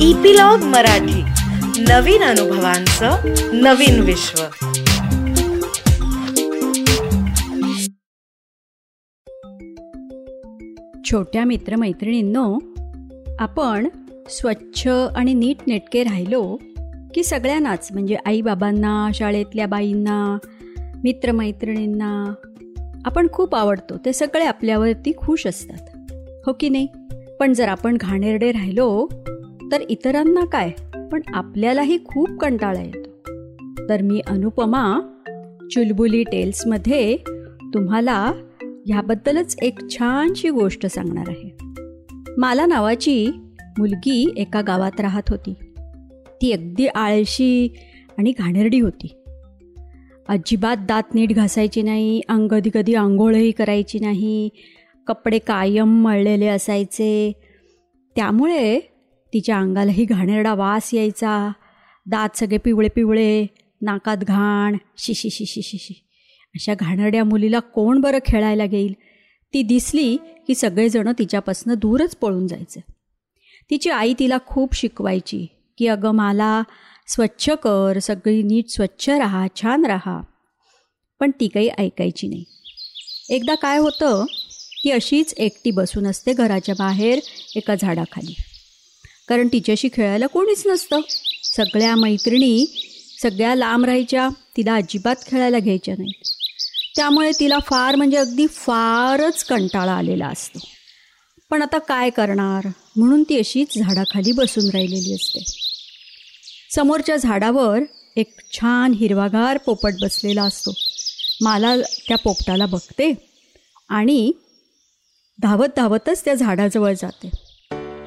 Epilogue Marathi. नवीन अनुभवांचं नवीन विश्व. छोट्या मित्रमैत्रिणींनो आपण स्वच्छ आणि नीट नेटके राहिलो की सगळ्यांनाच म्हणजे आईबाबांना शाळेतल्या बाईंना मित्रमैत्रिणींना. आपण खूप आवडतो ते सगळे आपल्यावरती खुश असतात. हो की नाही? पण जर आपण घाणेरडे राहिलो तर इतरांना काय? पण आपल्यालाही खूप कंटाळा येतो. तर मी अनुपमा चुलबुली टेल्समध्ये तुम्हाला ह्याबद्दलच एक छानशी गोष्ट सांगणार आहे. माला नावाची मुलगी एका गावात राहत होती. ती अगदी आळशी आणि घाणेरडी होती. अजिबात दात नीट घासायची नाही अंग कधी कधी आंघोळही करायची नाही कपडे कायम मळलेले असायचे. त्यामुळे तिच्या अंगालाही घाणेरडा वास यायचा. दात सगळे पिवळे पिवळे नाकात घाण शिशी शिशी शिशी अशा घाणेरड्या मुलीला कोण बरं खेळायला घेईल? ती दिसली की सगळेजणं तिच्यापासनं दूरच पळून जायचं. तिची आई तिला खूप शिकवायची की अगं मला स्वच्छ कर सगळी नीट स्वच्छ राहा छान राहा. पण ती काही ऐकायची नाही. एकदा काय होतं ती अशीच एकटी बसून असते घराच्या बाहेर एका झाडाखाली. कारण तिच्याशी खेळायला कोणीच नसतं. सगळ्या मैत्रिणी सगळ्या लांब राहायच्या तिला अजिबात खेळायला घ्यायच्या नाहीत. त्यामुळे तिला फार म्हणजे अगदी फारच कंटाळा आलेला असतो. पण आता काय करणार? म्हणून ती अशीच झाडाखाली बसून राहिलेली असते. समोरच्या झाडावर एक छान हिरवागार पोपट बसलेला असतो. मला त्या पोपटाला बघते आणि धावत धावतच त्या झाडाजवळ जाते.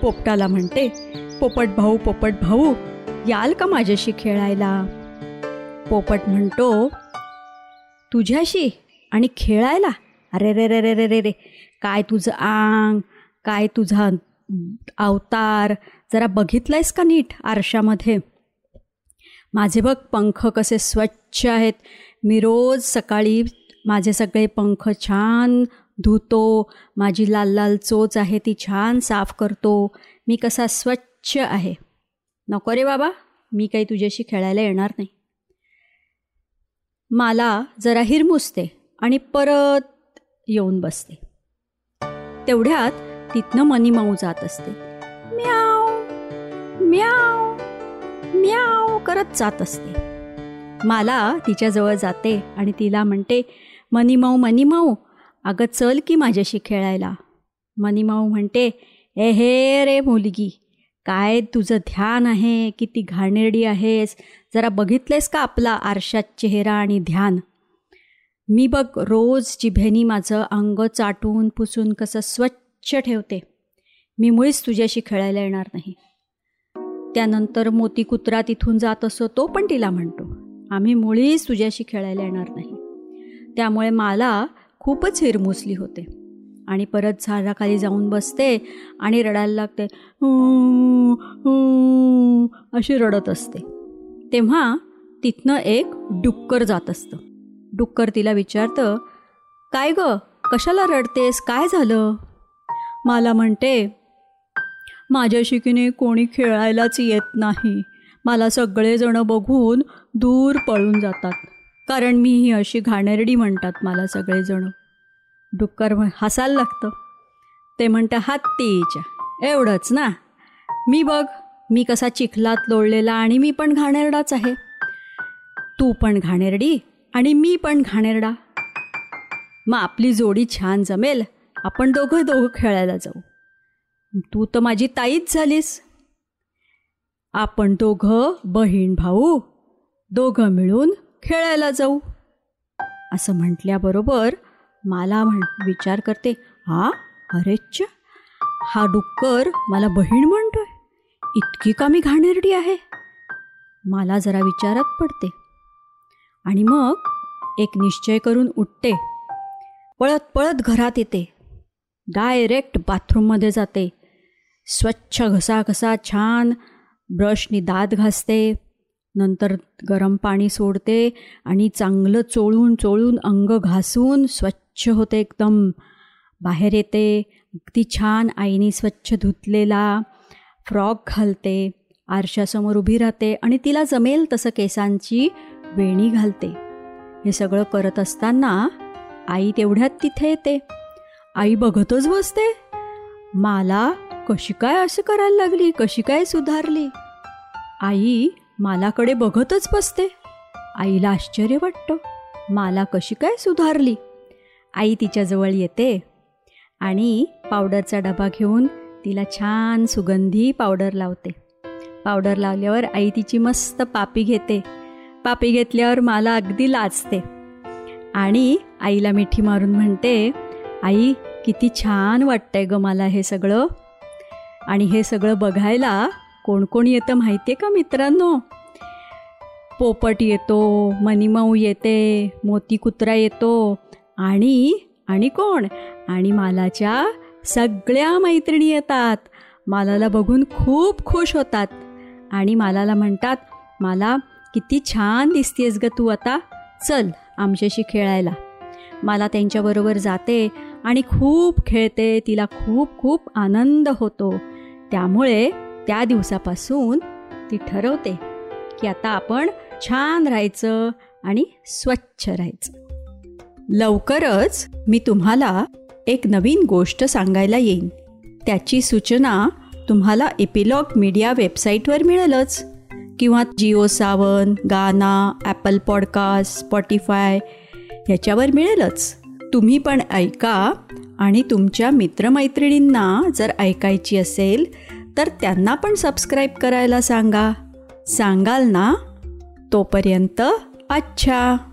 पोपटाला म्हणते पोपट भाऊ पोपट भाऊ याल का माझ्याशी खेळायला? पोपट म्हणतो तुझ्याशी? आणि खेळायला? अरे रे रे रे रे रे रे काय तुझं आंग काय तुझा अवतार जरा बघितलंयस का नीट आरशामध्ये? माझे बघ पंख कसे स्वच्छ आहेत. मी रोज सकाळी माझे सगळे पंख छान धुतो माझी लाल लाल चोच आहे ती छान साफ करतो. मी कसा स्वच्छ आहे. नको रे बाबा मी काही तुझ्याशी खेळायला येणार नाही. मला जरा हिरमुसते आणि परत येऊन बसते. तेवढ्यात तिथनं मनीमाऊ जात असते. म्याव म्याव म्याव करत जात असते. मला तिच्याजवळ जाते आणि तिला म्हणते मनी मनीमाऊ मनी अगं चल की माझ्याशी खेळायला. मनीमाऊ म्हणते ए हे रे मुलगी काय तुझं ध्यान आहे? किती घाणेरडी आहेस? जरा बघितलेस का आपला आरशात चेहरा आणि ध्यान? मी बघ रोज जिभेनी माझं अंग चाटून पुसून कसं स्वच्छ ठेवते. मी मुळीच तुझ्याशी खेळायला येणार नाही. त्यानंतर मोती कुत्रा तिथून जात असो तो पण तिला म्हणतो आम्ही मुळीच तुझ्याशी खेळायला येणार नाही. त्यामुळे मला खूपच हिरमुसली होते. आणि परत झाडाखाली जाऊन बसते आणि रडायला लागते. अशी रडत असते. तेव्हा तिथनं एक डुक्कर जात असतं. डुक्कर तिला विचारतं काय ग कशाला रडतेस? काय झालं? मला म्हणते माझ्याशी की नाही कोणी खेळायलाच येत नाही. मला सगळेजणं बघून दूर पळून जातात. कारण मी ही अशी घाणेरडी म्हणतात मला सगळेजणं. डुक्कर हसायला लागतं. ते म्हणतं हत्तीच्या एवढंच ना? मी बघ मी कसा चिखलात लोळलेला आणि मी पण घाणेरडाच आहे. तू पण घाणेरडी आणि मी पण घाणेरडा. मग आपली जोडी छान जमेल. आपण दोघं दोघं खेळायला जाऊ. तू तर माझी ताईच झालीस. आपण दोघं बहीण भाऊ दोघं मिळून खेळायला जाऊ. असं म्हटल्याबरोबर मला म्हण विचार करते. हा? अरेच्छ हा डुक्कर मला बहीण म्हणतोय. इतकी का मी घाणेरडी आहे. मला जरा विचारात पडते. आणि मग एक निश्चय करून उठते. पळत पळत घरात येते. डायरेक्ट बाथरूममध्ये जाते. स्वच्छ घसा घसा छान ब्रशनी दात घासते. नंतर गरम पाणी सोडते आणि चांगलं चोळून चोळून अंग घासून स्वच्छ होते एकदम. बाहेर येते अगदी छान आईने स्वच्छ धुतलेला फ्रॉक घालते आरशासमोर उभी राहते आणि तिला जमेल तसं केसांची वेणी घालते. हे सगळं करत असताना आई तेवढ्यात तिथे येते. आई बघतच बसते. मला कशी काय असं करायला लागली? कशी काय सुधारली? आई मालाकडे बघतच बसते. आईला आश्चर्य वाटतं. माला कशी काय सुधारली? आई तिच्याजवळ येते आणि पावडरचा डबा घेऊन तिला छान सुगंधी पावडर लावते. पावडर लावल्यावर आई तिची मस्त पापी घेते. पापी घेतल्यावर मला अगदी लाजते. आणि आईला मिठी मारून म्हणते आई किती छान वाटतंय ग मला हे सगळं. आणि हे सगळं बघायला कोण कोण येतं माहिती आहे का मित्रांनो? पोपट येतो मनीमाऊ येते मोती कुत्रा येतो. आणि आणि कोण? आणि मालाच्या सगळ्या मैत्रिणी येतात. मालाला बघून खूप खुश होतात. आणि मालाला म्हणतात मला किती छान दिसतेस ग तू आता. चल आमच्याशी खेळायला. मला त्यांच्याबरोबर जाते आणि खूप खेळते. तिला खूप खूप आनंद होतो. त्यामुळे त्या दिवसापासून ती ठरवते की आता आपण छान राहायचं आणि स्वच्छ राहायचं. लवकरच मी तुम्हाला एक नवीन गोष्ट सांगायला येईन. त्याची सूचना तुम्हाला एपिलॉग मीडिया वेबसाईटवर मिळेलच. किंवा जिओ सावन गाना ॲपल पॉडकास्ट स्पॉटीफाय ह्याच्यावर मिळेलच. तुम्ही पण ऐका आणि तुमच्या मित्रमैत्रिणींना जर ऐकायची असेल तर त्यांना पण सबस्क्राईब करायला सांगा. सांगाल ना? तोपर्यंत अच्छा!